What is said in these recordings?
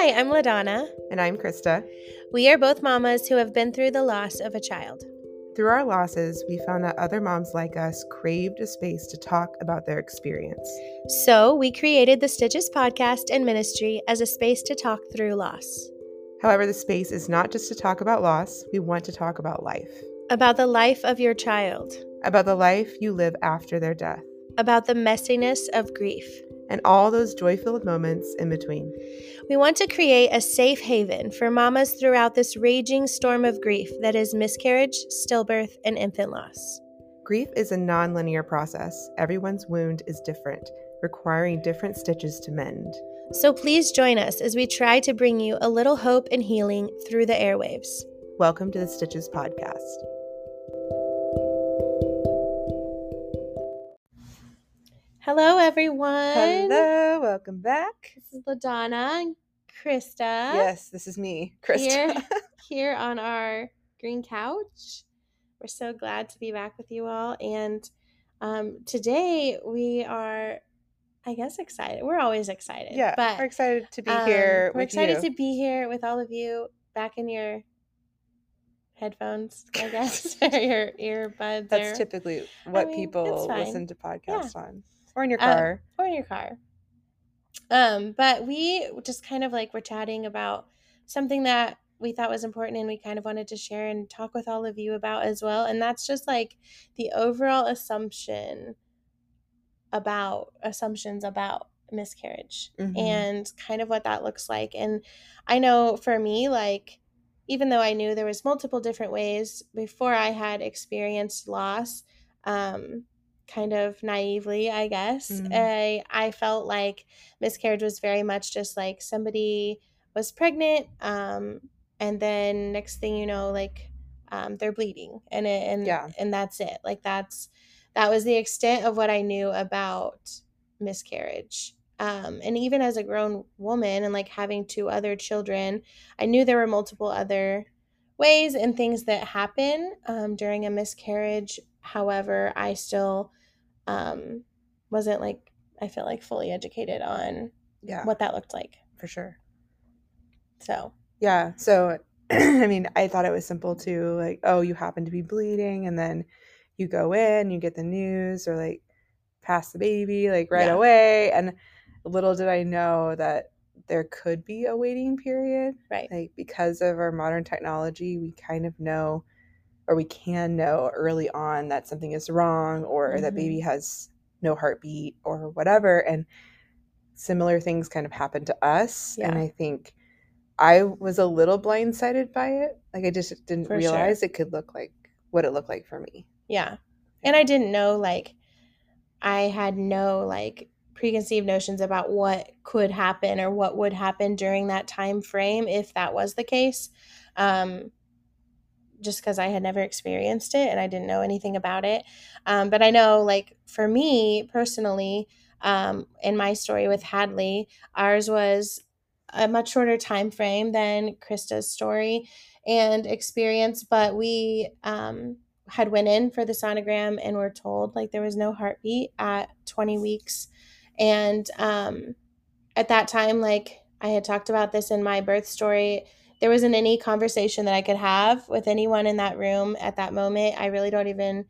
Hi, I'm LaDonna. And I'm Christa. We are both mamas who have been through the loss of a child. Through our losses, we found that other moms like us craved a space to talk about their experience. So we created the Stitches podcast and ministry as a space to talk through loss. However, the space is not just to talk about loss, we want to talk about life. About the life of your child. About the life you live after their death. About the messiness of grief. And all those joy filled moments in between. We want to create a safe haven for mamas throughout this raging storm of grief that is miscarriage, stillbirth, and infant loss. Grief is a non linear process. Everyone's wound is different, requiring different stitches to mend. So please join us as we try to bring you a little hope and healing through the airwaves. Welcome to the Stitches Podcast. Hello, everyone. Hello, welcome back. This is LaDonna and Christa. Yes, this is me, Christa. Here, here on our green couch. We're so glad to be back with you all. And um, today we are, I guess, excited. We're always excited. yeah, but we're excited to be um, here We're excited you. to be here with all of you back in your headphones, I guess, or your earbuds. That's or, typically what mean, people listen to podcasts on, or in your Um, car. or in your car. Um, but we just kind of like were chatting about something that we thought was important and we kind of wanted to share and talk with all of you about as well. And that's just like the overall assumption about assumptions about miscarriage Mhm. and kind of what that looks like. And I know for me, like, even though I knew there was multiple different ways before I had experienced loss, um, kind of naively, I guess, Mhm. I I felt like miscarriage was very much just like somebody was pregnant, um, and then next thing you know, like um, they're bleeding, and it, and Yeah. and that's it. Like that's that was the extent of what I knew about miscarriage. Um, and even as a grown woman and like having two other children, I knew there were multiple other ways and things that happen um, during a miscarriage. However, I still um, wasn't like, I feel like fully educated on Yeah, what that looked like. for sure. So, Yeah. So, I mean, I thought it was simple too. Like, oh, you happen to be bleeding, and then you go in, you get the news, or like pass the baby, like right Yeah. away. And little did I know that there could be a waiting period. right. Like, because of our modern technology, we kind of know, or we can know early on that something is wrong, or that Mhm. baby has no heartbeat, or whatever. And similar things kind of happen to us. And I think I was a little blindsided by it. Like I just didn't For sure. realize it could look like what it looked like for me. Yeah. And I didn't know, like, I had no, like, preconceived notions about what could happen or what would happen during that time frame if that was the case. Um, just because I had never experienced it and I didn't know anything about it. Um, but I know, like, for me personally, um, in my story with Hadley, ours was a much shorter time frame than Christa's story and experience, but we um, had went in for the sonogram and were told like there was no heartbeat at 20 weeks, and um, at that time, like I had talked about this in my birth story, there wasn't any conversation that I could have with anyone in that room at that moment. I really don't even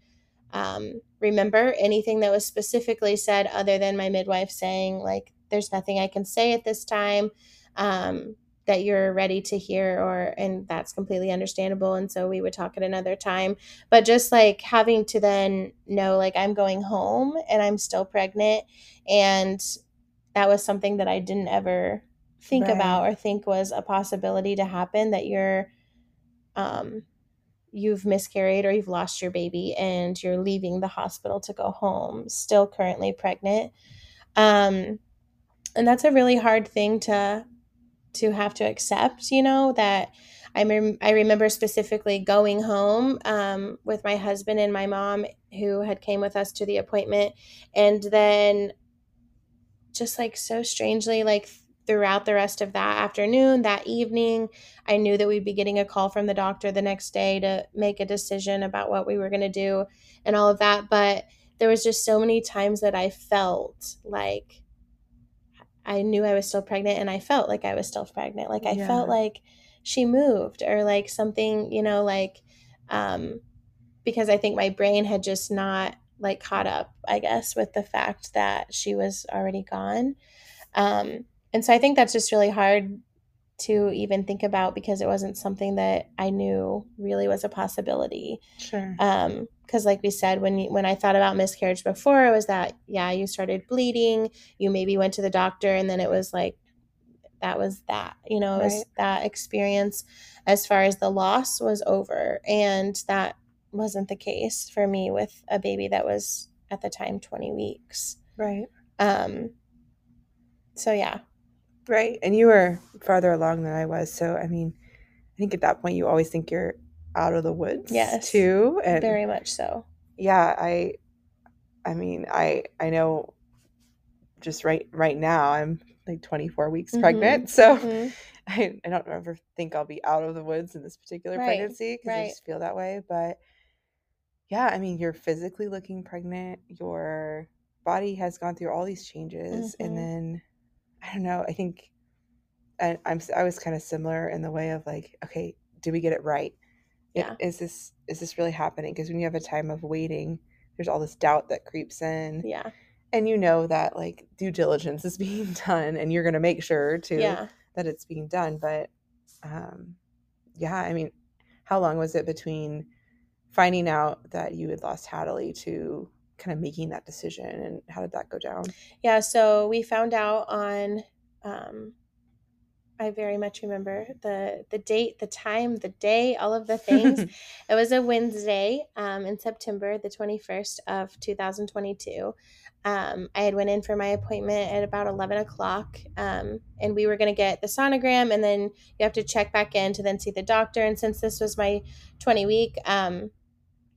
um, remember anything that was specifically said other than my midwife saying, like, there's nothing I can say at this time um, that you're ready to hear, or, and that's completely understandable. And so we would talk at another time. But just like having to then know, like, I'm going home and I'm still pregnant. And that was something that I didn't ever think Right. about or think was a possibility to happen that you're um you've miscarried or you've lost your baby and you're leaving the hospital to go home still currently pregnant um and that's a really hard thing to to have to accept you know that I, rem- I remember specifically going home um, with my husband and my mom who had came with us to the appointment and then just like so strangely like throughout the rest of that afternoon that evening i knew that we'd be getting a call from the doctor the next day to make a decision about what we were going to do and all of that but there was just so many times that i felt like I knew I was still pregnant and I felt like I was still pregnant. Like I Yeah. felt like she moved or like something, you know, like um because I think my brain had just not like caught up, I guess, with the fact that she was already gone. Um and so I think that's just really hard to even think about because it wasn't something that I knew really was a possibility. Sure. Um, because like we said, when you, when I thought about miscarriage before, it was that yeah, you started bleeding, you maybe went to the doctor, and then it was like that was that. You know, it was Right. that experience as far as the loss was over, and that wasn't the case for me with a baby that was at the time 20 weeks. right. Um, so yeah, Right. And you were farther along than I was. So, I mean, I think at that point you always think you're out of the woods Yes. too. And very much so. yeah, I I mean, I I know just right right now I'm like 24 weeks Mhm. pregnant. So Mhm. I, I don't ever think I'll be out of the woods in this particular Right, pregnancy because I just feel that way. But yeah, I mean, you're physically looking pregnant. Your body has gone through all these changes, Mhm. and then I don't know. I think I, I'm I was kind of similar in the way of like, okay, do we get it right? Yeah. Is this is this really happening? Because when you have a time of waiting, there's all this doubt that creeps in, Yeah. and you know that like due diligence is being done, and you're going to make sure to Yeah. that it's being done. But um, yeah, I mean, how long was it between finding out that you had lost Hadley to kind of making that decision, and how did that go down? Yeah, so we found out on um I very much remember the the date, the time, the day, all of the things. it was a Wednesday um, in September, the 21st of 2022. Um, I had went in for my appointment at about 11 o'clock um, and we were going to get the sonogram and then you have to check back in to then see the doctor. And since this was my 20 week, um,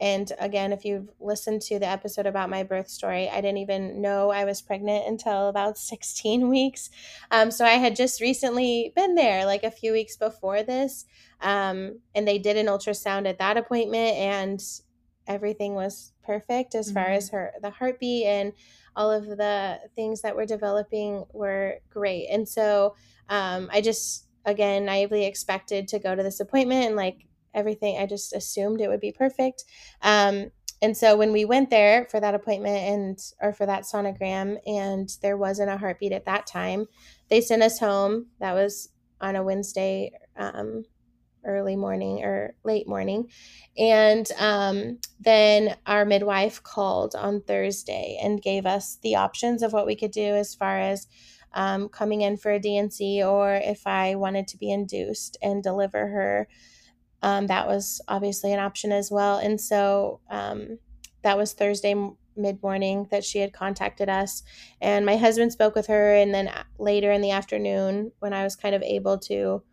and again, if you've listened to the episode about my birth story, I didn't even know I was pregnant until about 16 weeks. Um, so I had just recently been there, like a few weeks before this. Um, and they did an ultrasound at that appointment, and everything was perfect as far Mhm. as her the heartbeat and all of the things that were developing were great. And so um, I just again naively expected to go to this appointment and like everything i just assumed it would be perfect. Um, and so when we went there for that appointment and or for that sonogram and there wasn't a heartbeat at that time they sent us home. That was on a wednesday um, early morning or late morning. And um, then our midwife called on thursday and gave us the options of what we could do as far as um, coming in for a dnc or if i wanted to be induced and deliver her um, that was obviously an option as well. And so um, that was Thursday mid morning that she had contacted us. And my husband spoke with her. And then later in the afternoon, when I was kind of able to,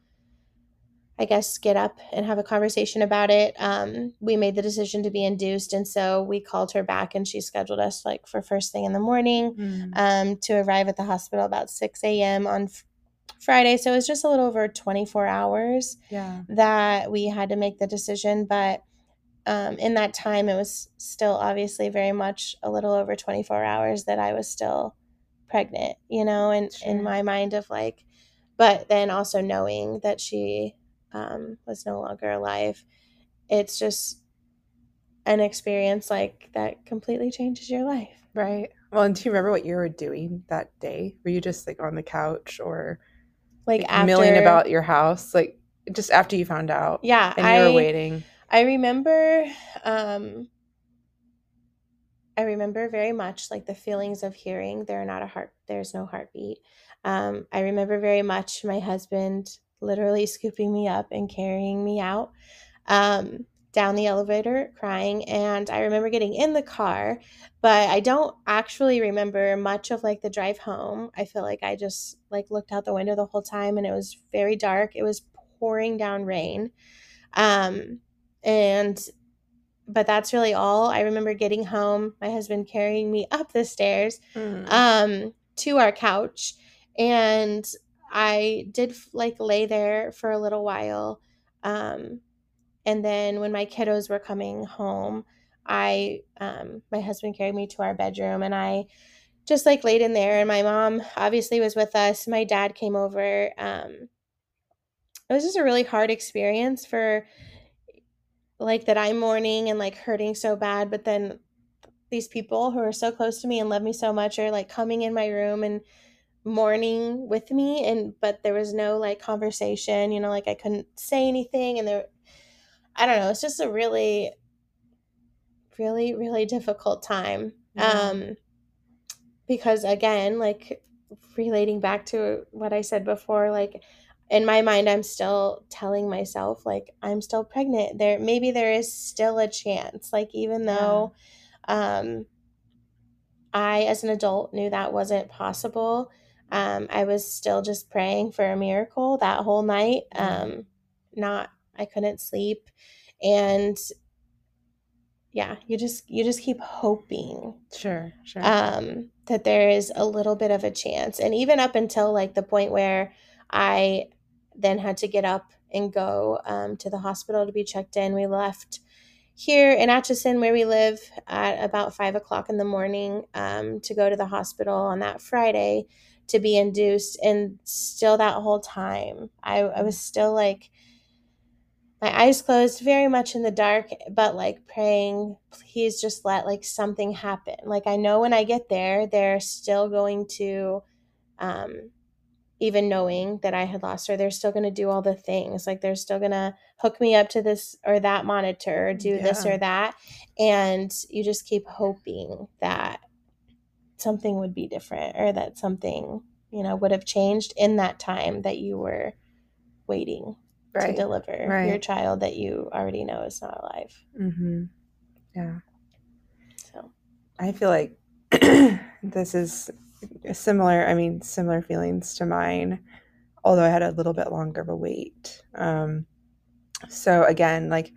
I guess, get up and have a conversation about it, um, we made the decision to be induced. And so we called her back and she scheduled us like for first thing in the morning Mm. um, to arrive at the hospital about 6 a.m. on Friday. So it was just a little over 24 hours yeah. that we had to make the decision. But um, in that time, it was still obviously very much a little over 24 hours that I was still pregnant, you know, and Sure. in my mind of like, but then also knowing that she um, was no longer alive, it's just an experience like that completely changes your life. Right. Well, and do you remember what you were doing that day? Were you just like on the couch or Like, like, after milling about your house? Like just after you found out yeah, and you I were waiting. I remember um I remember very much like the feelings of hearing there are not a heart there's no heartbeat. Um I remember very much my husband literally scooping me up and carrying me out um down the elevator crying and I remember getting in the car, but I don't actually remember much of like the drive home. I feel like I just like looked out the window the whole time and it was very dark. It was pouring down rain. Um and but that's really all. I remember getting home, my husband carrying me up the stairs Mm. um to our couch and I did like lay there for a little while. Um and then when my kiddos were coming home, I um my husband carried me to our bedroom and I just like laid in there and my mom obviously was with us. My dad came over um it was just a really hard experience for like that i'm mourning and like hurting so bad but then these people who are so close to me and love me so much are like coming in my room and mourning with me and but there was no like conversation you know like i couldn't say anything and there i don't know it's just a really really really difficult time Yeah. um because again like relating back to what i said before like in my mind i'm still telling myself like i'm still pregnant there maybe there is still a chance like even Yeah. though um i as an adult knew that wasn't possible um i was still just praying for a miracle that whole night um not i couldn't sleep and yeah you just you just keep hoping Sure. Sure. um, that there is a little bit of a chance. And even up until like the point where I then had to get up and go um, to the hospital to be checked in, we left here in Atchison, where we live, at about five o'clock in the morning um, to go to the hospital on that Friday to be induced. And still, that whole time, I, I was still like, my eyes closed very much in the dark but like praying please just let like something happen. Like i know when i get there they're still going to um even knowing that i had lost her they're still going to do all the things. Like they're still going to hook me up to this or that monitor or do this or that. And you just keep hoping that something would be different or that something you know would have changed in that time that you were waiting to right. deliver your child that you already know is not alive. Mm-hmm. Yeah. So I feel like this is similar. I mean, similar feelings to mine, although I had a little bit longer of a wait. Um, so again, like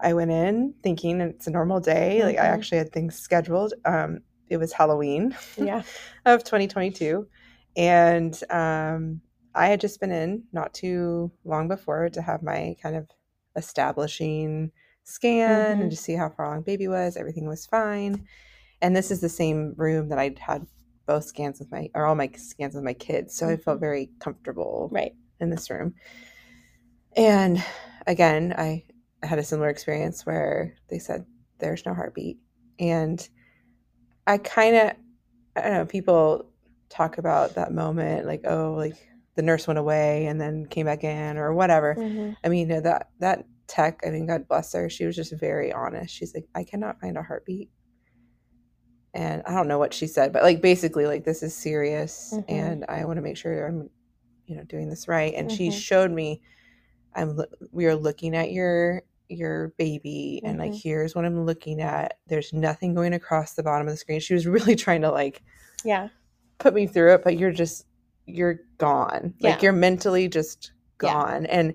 I went in thinking it's a normal day. Like I Mhm. actually had things scheduled. Um, it was Halloween yeah, of 2022, and um, I had just been in not too long before to have my kind of establishing scan Mhm. and to see how far along baby was. Everything was fine. And this is the same room that I'd had both scans with my or all my scans with my kids. So I felt Mhm. very comfortable right. in this room. And again, I, I had a similar experience where they said there's no heartbeat. And I kind of, I don't know, people talk about that moment like, oh, like the nurse went away and then came back in or whatever. Mhm. I mean, you know, that that tech, I mean, God bless her, she was just very honest. She's like, I cannot find a heartbeat. And I don't know what she said, but like basically, like this is serious, Mhm. and I want to make sure I'm, you know, doing this right. And she Mhm. showed me, I'm we are looking at your your baby, and like Mhm. here's what I'm looking at. There's nothing going across the bottom of the screen. She was really trying to like Yeah, put me through it, but you're just you're gone. Yeah. Like you're mentally just Yeah. gone. And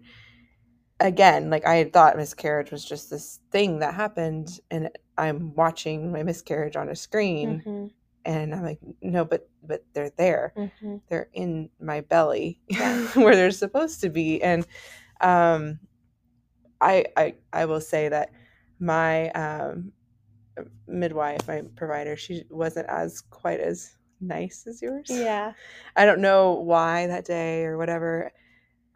again, like I had thought miscarriage was just this thing that happened and I'm watching my miscarriage on a screen Mhm. and I'm like, no, but but they're there. Mhm. They're in my belly Yeah. where they're supposed to be. And um I I I will say that my um midwife, my provider, she wasn't as quite as nice as yours. yeah, I don't know why that day or whatever.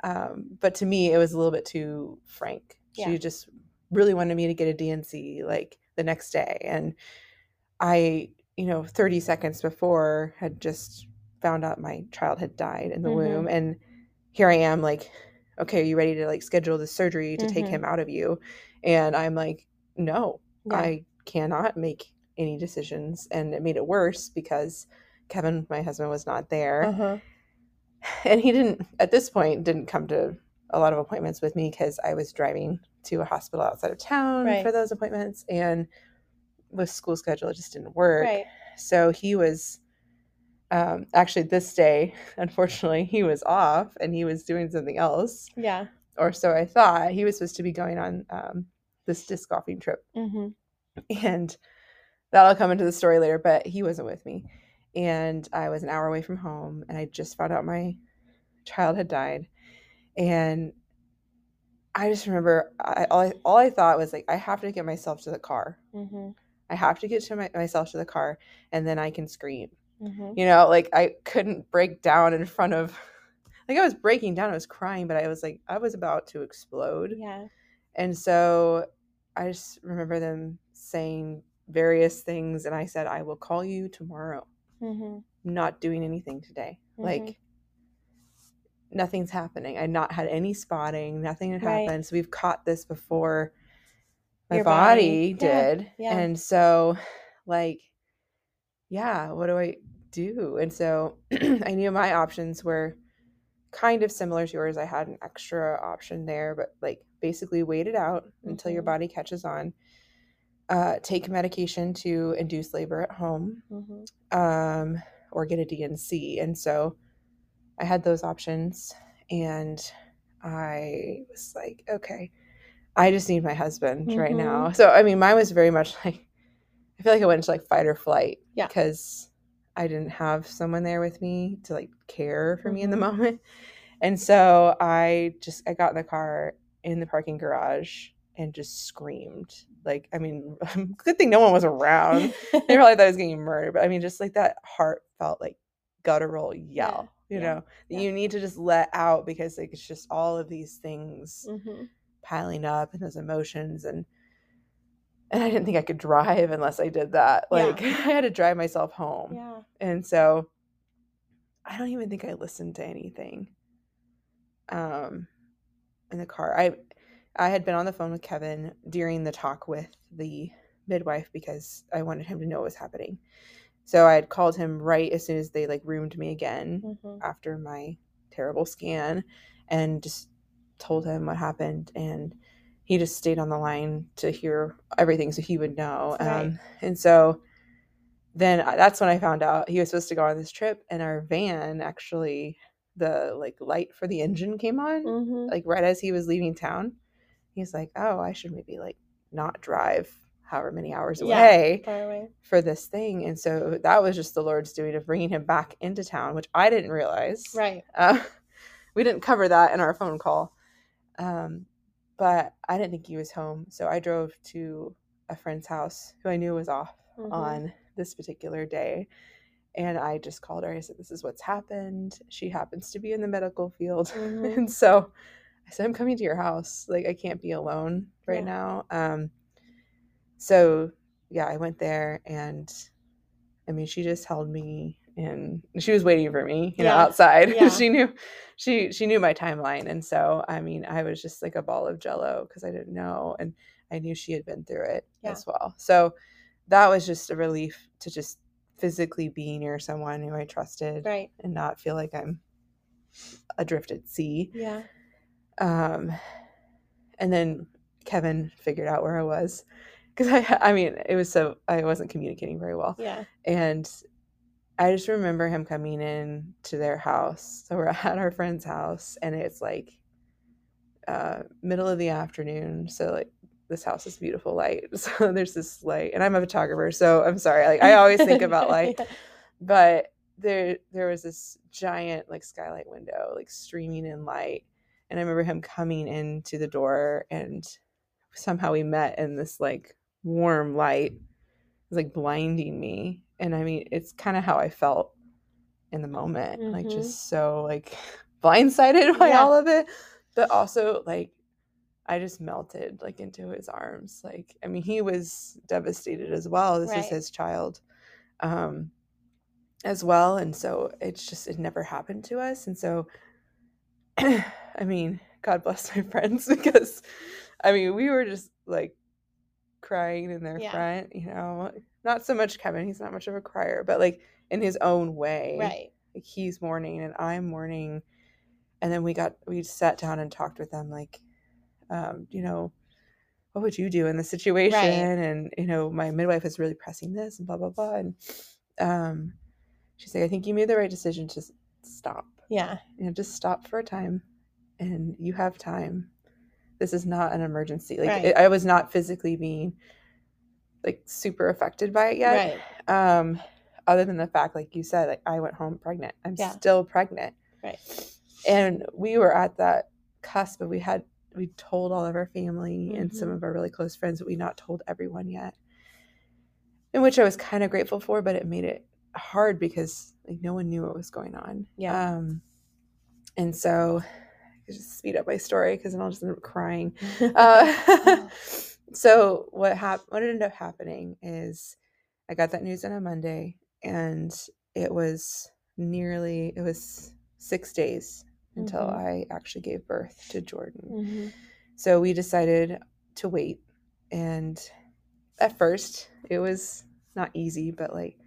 Um, but to me, it was a little bit too frank. Yeah. She just really wanted me to get a DNC like the next day. And I, you know, 30 seconds before had just found out my child had died in the Mhm. womb. And here I am, like, okay, are you ready to like schedule the surgery to take Mhm. him out of you? And I'm like, no, yeah, I cannot make any decisions. And it made it worse because Kevin, my husband, was not there. uh-huh. And he didn't, at this point, didn't come to a lot of appointments with me because I was driving to a hospital outside of town Right. for those appointments. And with school schedule, it just didn't work. right. So he was um, actually this day, unfortunately, he was off and he was doing something else. Yeah. Or so I thought. He was supposed to be going on um, this disc golfing trip hmm and that'll come into the story later but he wasn't with me and i was an hour away from home and i just found out my child had died and i just remember I, all, I, all i thought was like i have to get myself to the car hmm i have to get to my, myself to the car and then i can scream Mhm. You know, like I couldn't break down in front of like I was breaking down, I was crying, but I was like I was about to explode. Yeah. And so I just remember them saying various things and I said I will call you tomorrow. Hmm Not doing anything today. Mhm. Like nothing's happening. I'd not had any spotting, nothing had Right. happened. So we've caught this before my Your body, body. Did. yeah. And so like yeah, what do I do? And so I knew my options were kind of similar to yours. I had an extra option there, but like basically wait it out until your Mhm. body catches on. Uh, take medication to induce labor at home hmm um, or get a DNC. And so I had those options and I was like, okay, I just need my husband right Mhm. now. So, I mean, mine was very much like, I feel like I went into like fight or flight Yeah. because I didn't have someone there with me to like care for me in the Mhm. moment. And so I just, I got in the car in the parking garage and just screamed. Like, I mean, good thing no one was around they probably thought I was getting murdered, but I mean, just like that heartfelt, like guttural yell, you yeah, know, that yeah. you need to just let out because like it's just all of these things hmm piling up and those emotions and and I didn't think I could drive unless I did that. Yeah. Like I had to drive myself home. Yeah. And so I don't even think I listened to anything um in the car. I I had been on the phone with Kevin during the talk with the midwife because I wanted him to know what was happening. So I had called him right as soon as they like roomed me again hmm after my terrible scan and just told him what happened and he just stayed on the line to hear everything so he would know Right. um, and so then that's when i found out he was supposed to go on this trip and our van actually the like light for the engine came on hmm like right as he was leaving town he's like oh i should maybe like not drive however many hours away Far away. for this thing and so that was just the lord's doing of bringing him back into town which i didn't realize Right. uh, we didn't cover that in our phone call. Um, but I didn't think he was home. So I drove to a friend's house who I knew was off Mhm. on this particular day. And I just called her. I said, This is what's happened. She happens to be in the medical field. Mhm. and so I said, I'm coming to your house. Like, I can't be alone right Yeah. now. Um, so yeah, I went there and I mean, she just held me and she was waiting for me, you know, outside. Yeah. she knew she she knew my timeline. And so I mean, I was just like a ball of jello because I didn't know and I knew she had been through it Yeah. as well. So that was just a relief to just physically be near someone who I trusted Right. and not feel like I'm adrift at sea. Yeah. Um, and then Kevin figured out where I was because I, I mean, it was so I wasn't communicating very well, Yeah. and I just remember him coming in to their house. So we're at our friend's house, and it's like uh, middle of the afternoon. So like this house is beautiful light. So there's this light, and I'm a photographer, so I'm sorry. Like I always think about light Yeah. but there there was this giant like skylight window like streaming in light and i remember him coming into the door and somehow we met in this like warm light. It was like blinding me. And i mean it's kind of how i felt in the moment like Mhm. just so like blindsided by Yeah. all of it. But also like i just melted like into his arms. Like i mean he was devastated as well. This is his child um as well. And so it's just it never happened to us. And so i mean god bless my friends because i mean we were just like crying in their Yeah. front you know? Not so much kevin he's not much of a crier but like in his own way Right. like he's mourning and i'm mourning. And then we got we sat down and talked with them like um you know what would you do in this situation? And you know my midwife is really pressing this and blah blah blah. And um she's like i think you made the right decision to stop. Yeah. you know just stop for a time and you have time this is not an emergency like Right. it, i was not physically being like super affected by it yet Right. um other than the fact like you said like i went home pregnant i'm Yeah. still pregnant Right. and we were at that cusp but we had we told all of our family and some of our really close friends but we not told everyone yet in which i was kind of grateful for but it made it hard because like no one knew what was going on. Yeah. Um, and so I just speed up my story because then I'll just end up crying. Uh, so what happened? What ended up happening is I got that news on a Monday, and it was nearly it was six days until Mhm. I actually gave birth to Jordan. Mhm. So we decided to wait. And at first, it was not easy, but like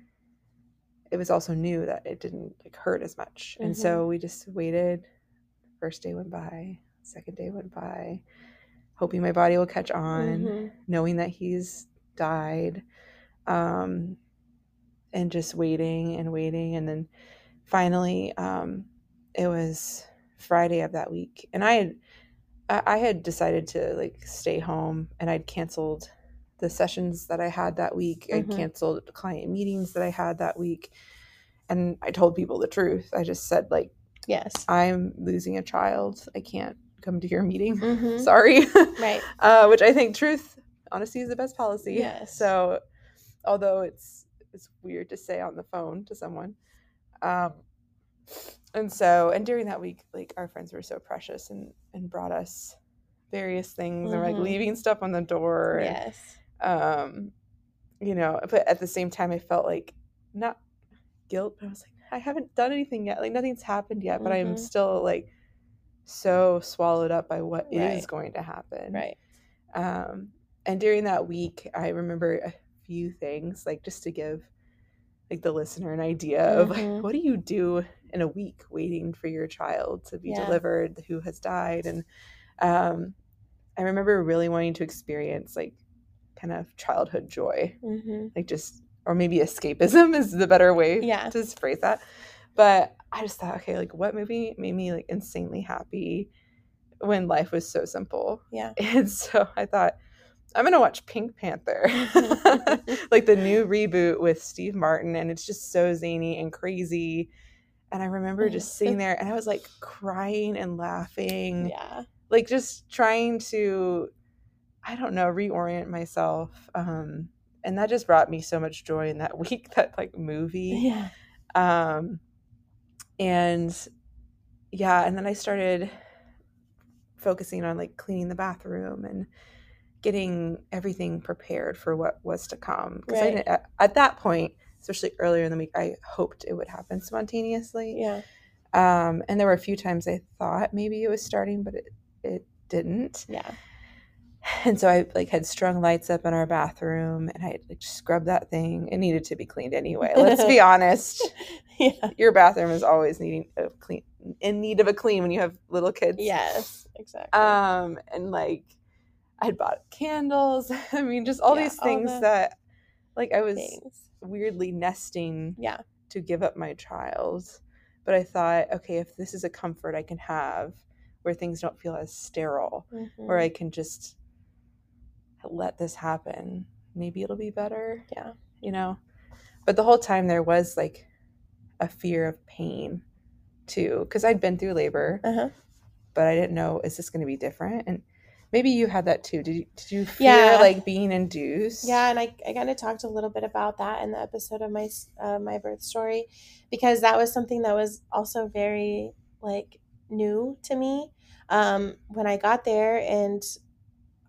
it was also new that it didn't like hurt as much. And so we just waited. First day went by, second day went by, hoping my body will catch on, Mhm. knowing that he's died. Um and just waiting and waiting and then finally um it was Friday of that week and I had I I had decided to like stay home and I'd canceled the sessions that I had that week. I'd Mhm. canceled client meetings that I had that week. And I told people the truth. I just said like Yes. I'm losing a child. I can't come to your meeting. Mhm. Sorry. Right. uh, which I think truth, honesty is the best policy. Yes. So, although it's it's weird to say on the phone to someone, um, and so and during that week, like our friends were so precious and and brought us various things and were like Mhm. leaving stuff on the door. and, Yes. um, you know, but at the same time, I felt like not guilt, but I was like, I haven't done anything yet. Like nothing's happened yet, but I'm Mhm. still like so swallowed up by what is Right. going to happen. Right. Um, and during that week, I remember a few things, like just to give like the listener an idea of like, Mhm. what do you do in a week waiting for your child to be Yeah. delivered who has died and um, i remember really wanting to experience like kind of childhood joy Mhm. like just or maybe escapism is the better way Yeah. to phrase that but i just thought okay like what movie made me like insanely happy when life was so simple Yeah. and so i thought i'm gonna watch pink panther like the new reboot with steve martin and it's just so zany and crazy and i remember just sitting there and i was like crying and laughing Yeah. like just trying to i don't know reorient myself um and that just brought me so much joy in that week that like movie Yeah. um and yeah and then i started focusing on like cleaning the bathroom and getting everything prepared for what was to come because i Right. didn't at, at that point especially earlier in the week i hoped it would happen spontaneously Yeah. um and there were a few times i thought maybe it was starting but it it didn't Yeah. and so I like had strung lights up in our bathroom and I like scrubbed that thing. It needed to be cleaned anyway. Let's be honest. Yeah. Your bathroom is always needing a clean in need of a clean when you have little kids. Yes. Exactly. Um and like I had bought candles. I mean just all Yeah, these all things the that like I was Things. weirdly nesting Yeah. to give up my child. But I thought, okay, if this is a comfort I can have where things don't feel as sterile, where Mhm. I can just let this happen. Maybe it'll be better, Yeah. you know? But the whole time there was like a fear of pain too, because I'd been through labor, Uh-huh. but I didn't know, is this going to be different? And maybe you had that too. Did you, did you fear Yeah. like being induced? Yeah, and I, I kind of talked a little bit about that in the episode of my uh, my birth story, because that was something that was also very like new to me um, when I got there, and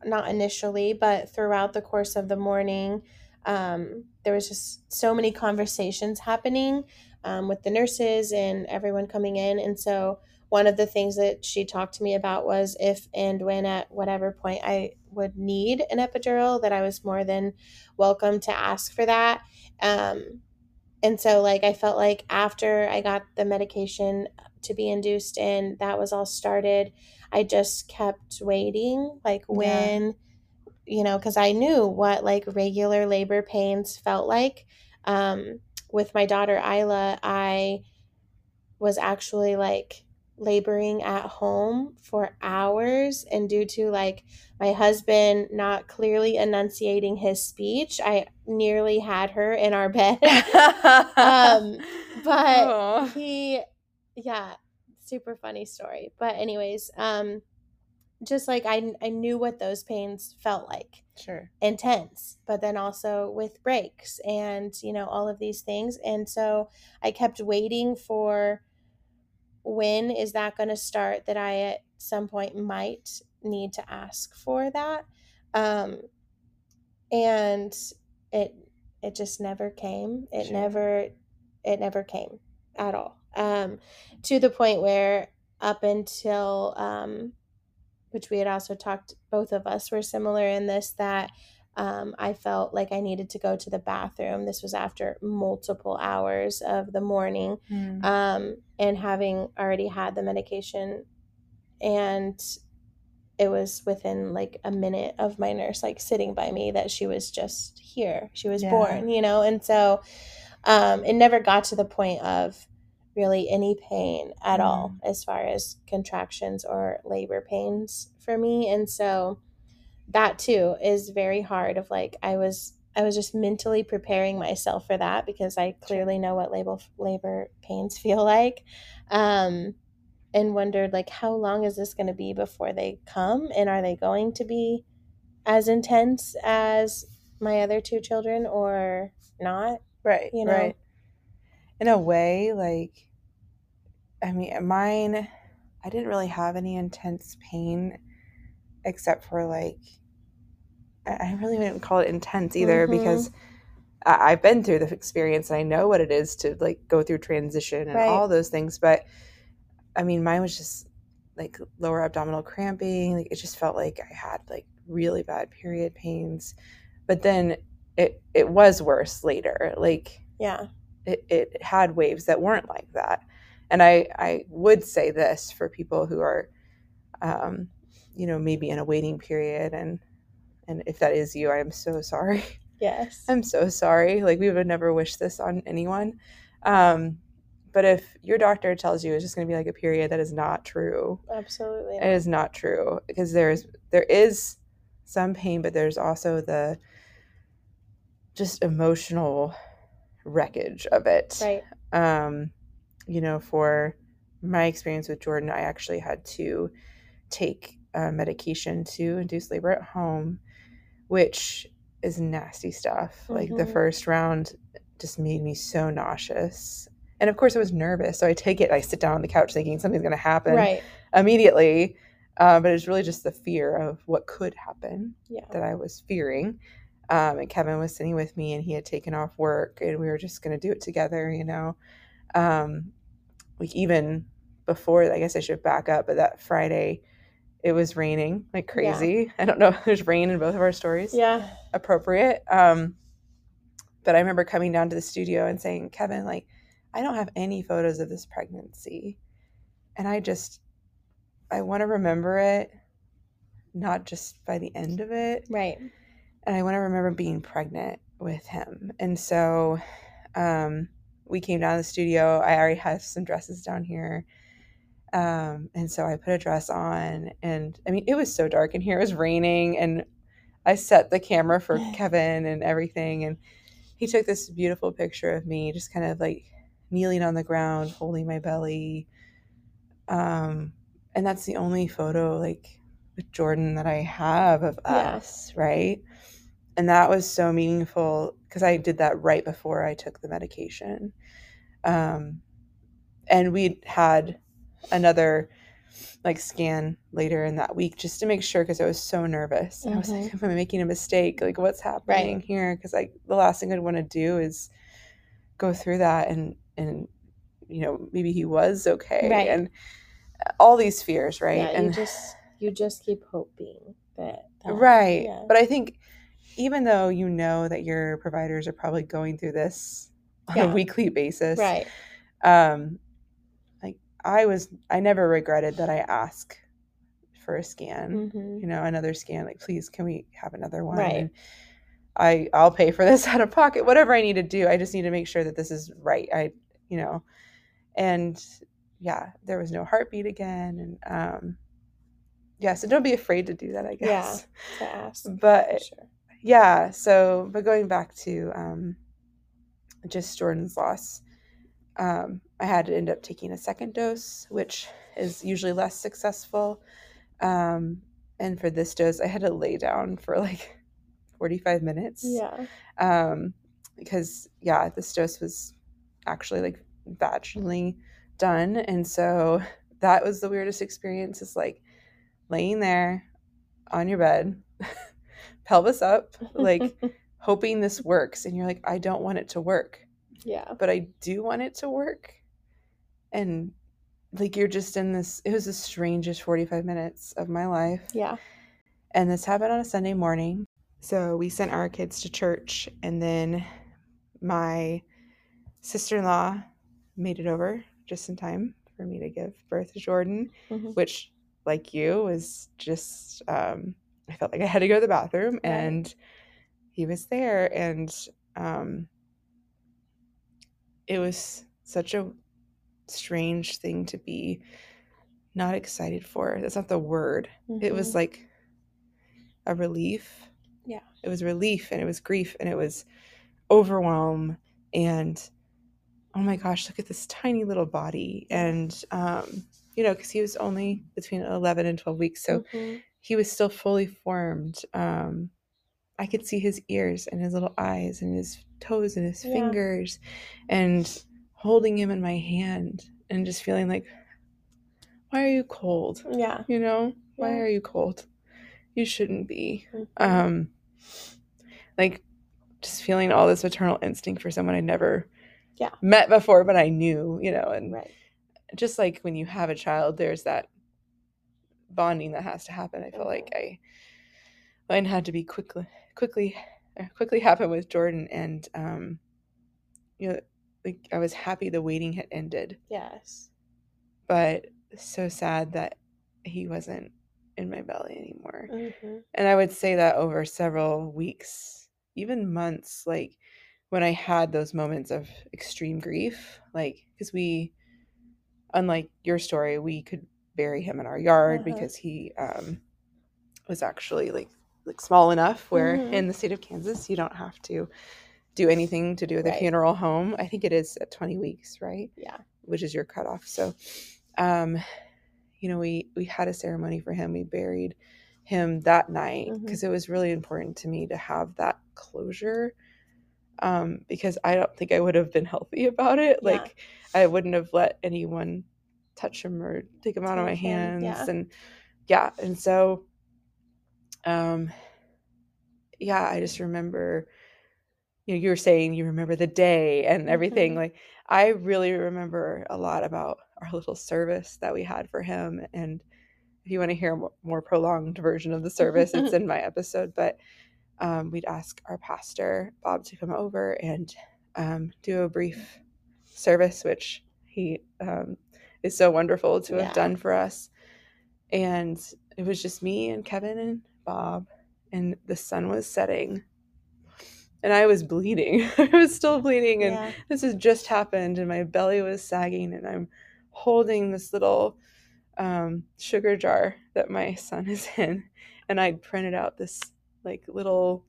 not initially, but throughout the course of the morning, um, there was just so many conversations happening um, with the nurses and everyone coming in, and so one of the things that she talked to me about was if and when at whatever point I would need an epidural, that I was more than welcome to ask for that. Um, and so, like, I felt like after I got the medication to be induced and that was all started, I just kept waiting, like, Yeah. when, you know, because I knew what like regular labor pains felt like. Um, with my daughter Isla, I was actually like laboring at home for hours and due to like my husband not clearly enunciating his speech i nearly had her in our bed um but Aw. he yeah super funny story but anyways um just like I, I knew what those pains felt like Sure. intense but then also with breaks and you know all of these things and so i kept waiting for when is that going to start that i at some point might need to ask for that um and it it just never came it Sure. never it never came at all um to the point where up until um which we had also talked both of us were similar in this that um, i felt like i needed to go to the bathroom this was after multiple hours of the morning Mm. um, and having already had the medication and it was within like a minute of my nurse like sitting by me that she was just here she was Yeah. born you know and so um, it never got to the point of really any pain at all as far as contractions or labor pains for me and so that too is very hard of like i was i was just mentally preparing myself for that because i clearly know what labor labor pains feel like um and wondered like how long is this going to be before they come and are they going to be as intense as my other two children or not Right. you know? Right. In a way, like, I mean, mine, I didn't really have any intense pain except for like, I really wouldn't call it intense either Mhm. because I- I've been through the experience and I know what it is to like go through transition and Right. all those things. But I mean, mine was just like lower abdominal cramping. Like, it just felt like I had like really bad period pains. But then it it was worse later. Like yeah it, it had waves that weren't like that. And I, I would say this for people who are, um, you know, maybe in a waiting period. And, and if that is you, I am so sorry. yes I'm so sorry. Like we would never wish this on anyone. Um, but if your doctor tells you it's just going to be like a period, that is not true. absolutely It is not true because there's there is some pain, but there's also the just emotional wreckage of it right um, you know, for my experience with Jordan, I actually had to take uh, medication to induce labor at home, which is nasty stuff. Like the Mhm. first round just made me so nauseous. And of course, I was nervous. So I take it, I sit down on the couch thinking something's going to happen right immediately. Uh, but it's really just the fear of what could happen yeah that I was fearing. Um, and Kevin was sitting with me and he had taken off work and we were just going to do it together, you know. Um, like even before, I guess I should back up, but that Friday it was raining like Yeah. crazy. I don't know if there's rain in both of our stories. yeah Appropriate. Um, but I remember coming down to the studio and saying, Kevin, like, I don't have any photos of this pregnancy. And I just, I want to remember it, not just by the end of it right and I want to remember being pregnant with him. And so um, we came down to the studio. I already had some dresses down here. Um, and so I put a dress on, and I mean, it was so dark in here. It was raining, and I set the camera for Kevin and everything. And he took this beautiful picture of me, just kind of like kneeling on the ground, holding my belly. Um, and that's the only photo, like, with Jordan that I have of Yeah. us, right? and that was so meaningful because I did that right before I took the medication. Um, and we had another like scan later in that week just to make sure because I was so nervous. I was like, am I making a mistake? Like, what's happening Right. here? Because like the last thing I'd want to do is go through that and and you know maybe he was okay Right. and all these fears, right? yeah and you just you just keep hoping that, that right yeah. but i think even though you know that your providers are probably going through this on Yeah. a weekly basis right um like i was i never regretted that i asked for a scan hmm you know another scan like please can we have another one Right. And i i'll pay for this out of pocket whatever i need to do i just need to make sure that this is right i you know and yeah there was no heartbeat again and um yeah so don't be afraid to do that i guess Yeah. to ask but sure yeah so but going back to um just jordan's loss um i had to end up taking a second dose which is usually less successful um and for this dose, I had to lay down for like 45 minutes. Yeah. Um, because yeah, this dose was actually like vaginally done, and so that was the weirdest experience. Is like laying there on your bed, pelvis up, like hoping this works, and you're like, I don't want it to work, yeah. but I do want it to work, and like you're just in this. It was the strangest 45 minutes of my life. Yeah. And this happened on a Sunday morning. So we sent our kids to church, and then my sister in law made it over just in time for me to give birth to Jordan, Mhm. which, like you, was just, um, I felt like I had to go to the bathroom, Right. and he was there. And um, it was such a strange thing to be not excited for. That's not the word it was Mhm. like a relief. Yeah. It was relief and it was grief and it was overwhelm and oh my gosh, look at this tiny little body. And um, you know, because he was only between 11 and 12 weeks, so Mhm. He was still fully formed. Um, I could see his ears and his little eyes and his toes and his Yeah. fingers and holding him in my hand and just feeling like, why are you cold? yeah. You know, why Yeah. are you cold? You shouldn't be. Mhm. Um, like just feeling all this maternal instinct for someone I never Yeah. met before, but I knew, you know, and right. just like when you have a child, there's that bonding that has to happen. I feel like I mine had to be quickly, quickly, uh, quickly happen with Jordan, and um, you know, like I was happy the waiting had ended, Yes. but so sad that he wasn't in my belly anymore. Mhm. And I would say that over several weeks, even months, like when I had those moments of extreme grief, like because we, unlike your story, we could bury him in our yard Uh-huh. because he um, was actually like like small enough where Mhm. in the state of Kansas you don't have to do anything to do with a funeral home. I think it is at 20 weeks, right? Yeah. which is your cutoff. So, um, you know, we we had a ceremony for him. We buried him that night because it was really important to me to have that closure. Um, because I don't think I would have been healthy about it. Yeah. Like I wouldn't have let anyone touch him or take him out of my hands. yeah. And yeah, and so um yeah, I just remember you know, you were saying you remember the day and everything. Mhm. Like I really remember a lot about our little service that we had for him. And if you want to hear a more prolonged version of the service, it's in my episode. But um, we'd ask our pastor Bob to come over and um, do a brief service, which he um, is so wonderful to Yeah. have done for us. And it was just me and Kevin and Bob, and the sun was setting. And I was bleeding. I was still bleeding, and yeah. this has just happened and my belly was sagging and i'm holding this little um, sugar jar that my son is in and i'd printed out this like little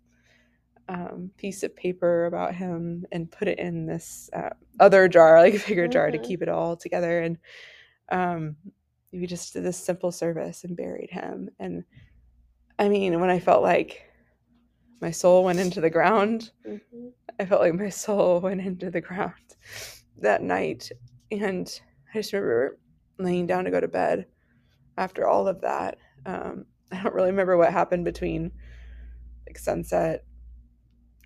um, piece of paper about him and put it in this uh, other jar like a bigger jar to Mhm. keep it all together and um, we just did this simple service and buried him and i mean when i felt like my soul went into the ground Mhm. I felt like my soul went into the ground that night. And I just remember laying down to go to bed after all of that. Um, I don't really remember what happened between like sunset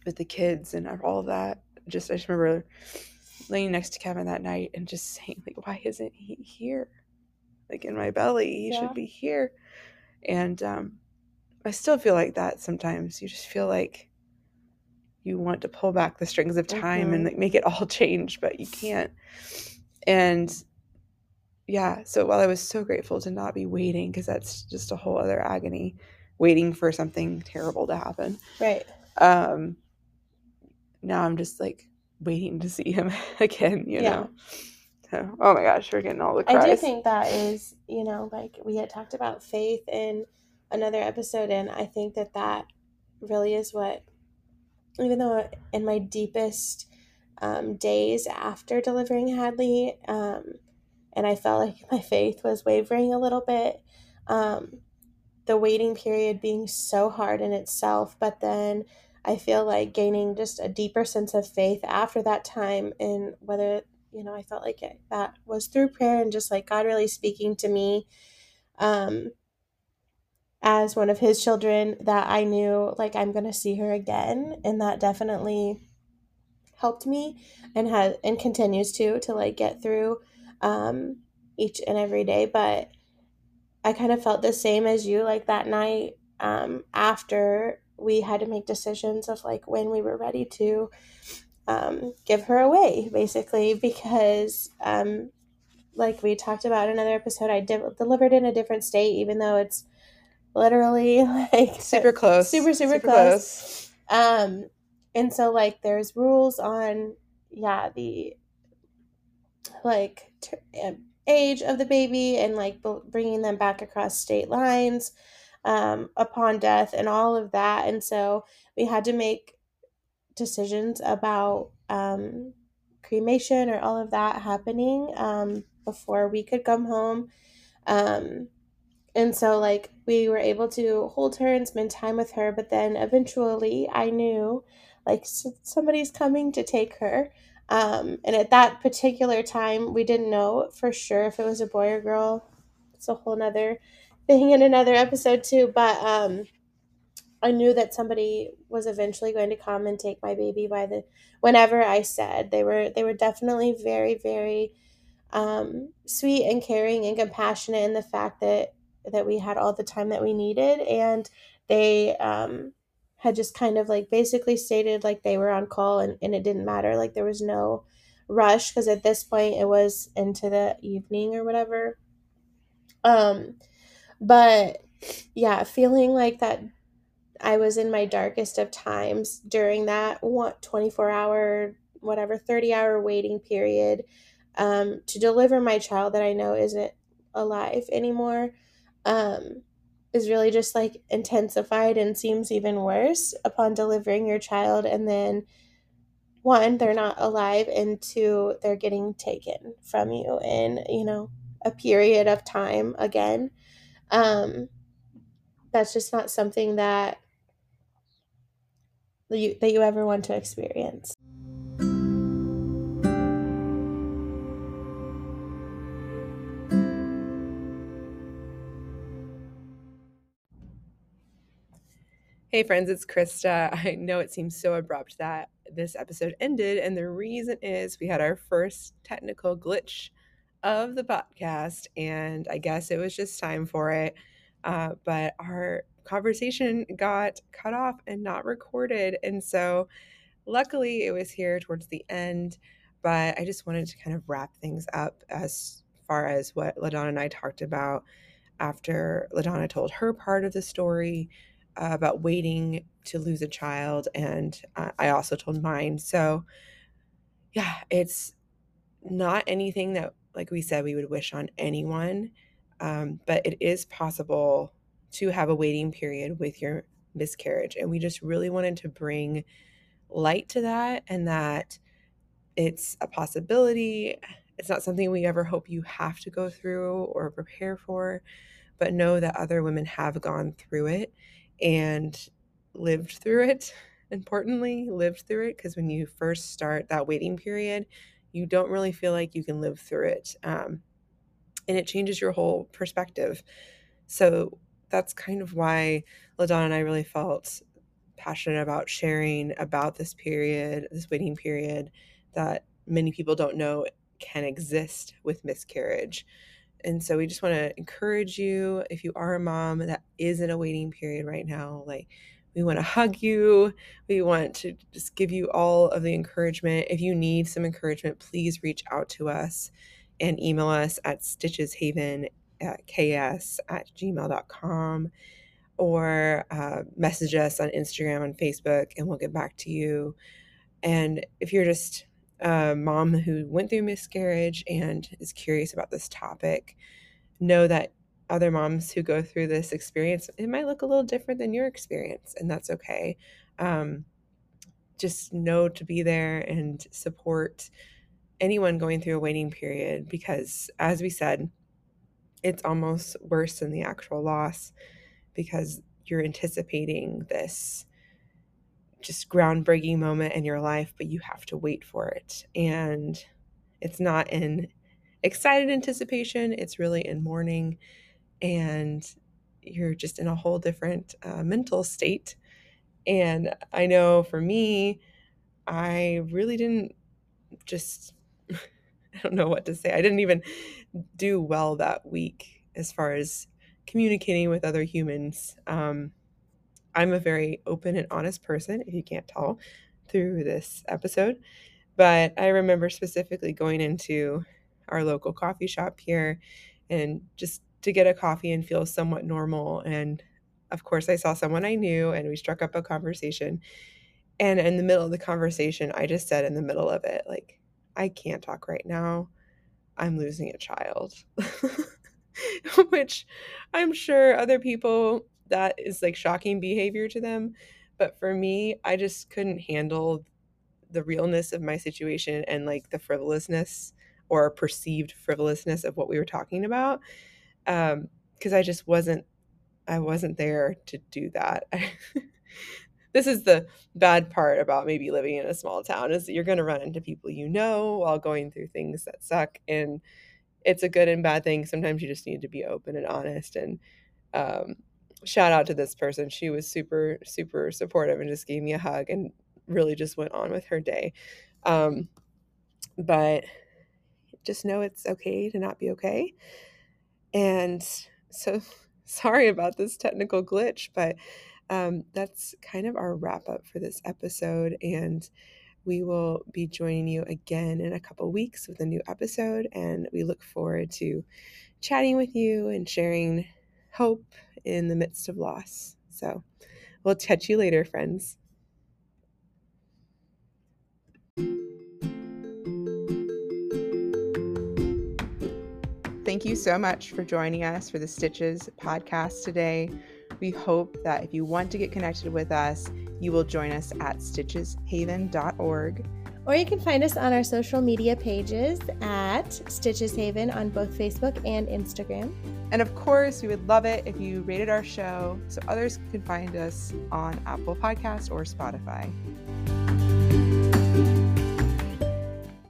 with the kids and all that. Just I just remember laying next to Kevin that night and just saying like, why isn't he here? Like in my belly, he Yeah. should be here. And um, I still feel like that sometimes. You just feel like you want to pull back the strings of time and Mhm. like make it all change, but you can't. And yeah, so while I was so grateful to not be waiting, because that's just a whole other agony, waiting for something terrible to happen. Right. Um, now I'm just like waiting to see him again, you Yeah. know. So, oh my gosh, we're getting all the I do think that is, you know, like we had talked about faith in another episode, and I think that that really is what, even though in my deepest um, days after delivering Hadley, um, and I felt like my faith was wavering a little bit, um, the waiting period being so hard in itself, but then I feel like gaining just a deeper sense of faith after that time and whether you know I felt like it, that was through prayer and just like God really speaking to me um as one of his children that I knew like I'm going to see her again. And that definitely helped me and has and continues to to like get through um each and every day. But I kind of felt the same as you like that night um after we had to make decisions of like when we were ready to um give her away basically because um like we talked about in another episode I de- delivered in a different state even though it's literally like super close. super super, super close. close. Um and so like there's rules on yeah the like t- age of the baby and like bringing them back across state lines um, upon death and all of that. And so we had to make decisions about um, cremation or all of that happening um, before we could come home. Um, and so like we were able to hold her and spend time with her but then eventually i knew like somebody's coming to take her. Um, and at that particular time we didn't know for sure if it was a boy or girl. It's a whole nother in another episode too but um, i knew that somebody was eventually going to come and take my baby by the whenever i said they were they were definitely very very um, sweet and caring and compassionate in the fact that that we had all the time that we needed. And they um, had just kind of like basically stated like they were on call and, and it didn't matter. Like there was no rush because at this point it was into the evening or whatever. Um but yeah feeling like that i was in my darkest of times during that what 24 hour whatever 30 hour waiting period um, to deliver my child that i know isn't alive anymore um, is really just like intensified and seems even worse upon delivering your child and then one they're not alive and two they're getting taken from you in you know a period of time again um that's just not something that you that you ever want to experience Hey, friends, it's Christa. I know it seems so abrupt that this episode ended, and the reason is we had our first technical glitch of the podcast, and I guess it was just time for it. Uh, but our conversation got cut off and not recorded, and so luckily it was here towards the end. But I just wanted to kind of wrap things up as far as what LaDonna and I talked about after LaDonna told her part of the story uh, about waiting to lose a child, and uh, I also told mine. So, yeah, it's not anything that, like we said, we would wish on anyone, um, but it is possible to have a waiting period with your miscarriage. And we just really wanted to bring light to that and that it's a possibility. It's not something we ever hope you have to go through or prepare for, but know that other women have gone through it and lived through it. Importantly, lived through it because when you first start that waiting period, you don't really feel like you can live through it. Um, and it changes your whole perspective. So that's kind of why LaDonna and I really felt passionate about sharing about this period, this waiting period that many people don't know can exist with miscarriage. And so we just want to encourage you if you are a mom that is in a waiting period right now, like we want to hug you. We want to just give you all of the encouragement. If you need some encouragement, please reach out to us and email us at stitcheshaven at ks at gmail.com or uh, message us on Instagram and Facebook and we'll get back to you. And if you're just a mom who went through miscarriage and is curious about this topic, know that other moms who go through this experience, it might look a little different than your experience, and that's okay. Um, just know to be there and support anyone going through a waiting period because, as we said, it's almost worse than the actual loss. because you're anticipating this just groundbreaking moment in your life, but you have to wait for it. And it's not in excited anticipation, it's really in mourning. And you're just in a whole different uh, mental state. And I know for me, I really didn't just, I don't know what to say. I didn't even do well that week as far as communicating with other humans. Um, I'm a very open and honest person, if you can't tell through this episode. But I remember specifically going into our local coffee shop here and just to get a coffee and feel somewhat normal. And of course, I saw someone I knew and we struck up a conversation. And in the middle of the conversation, I just said in the middle of it, like, I can't talk right now. I'm losing a child. Which I'm sure other people that is like shocking behavior to them. But for me, I just couldn't handle the realness of my situation and like the frivolousness or perceived frivolousness of what we were talking about. Um, because I just wasn't I wasn't there to do that. this is the bad part about maybe living in a small town is that you're going to run into people you know while going through things that suck and it's a good and bad thing. Sometimes you just need to be open and honest and um, shout out to this person. She was super super supportive and just gave me a hug and really just went on with her day. Um, but just know it's okay to not be okay and so sorry about this technical glitch but um, that's kind of our wrap up for this episode. And we will be joining you again in a couple weeks with a new episode. And we look forward to chatting with you and sharing hope in the midst of loss. So we'll catch you later, friends. Thank you so much for joining us for the Stitches podcast today. We hope that if you want to get connected with us, you will join us at stitcheshaven.org. Or you can find us on our social media pages at Stitches Haven on both Facebook and Instagram. And of course, we would love it if you rated our show so others can find us on Apple Podcast or Spotify.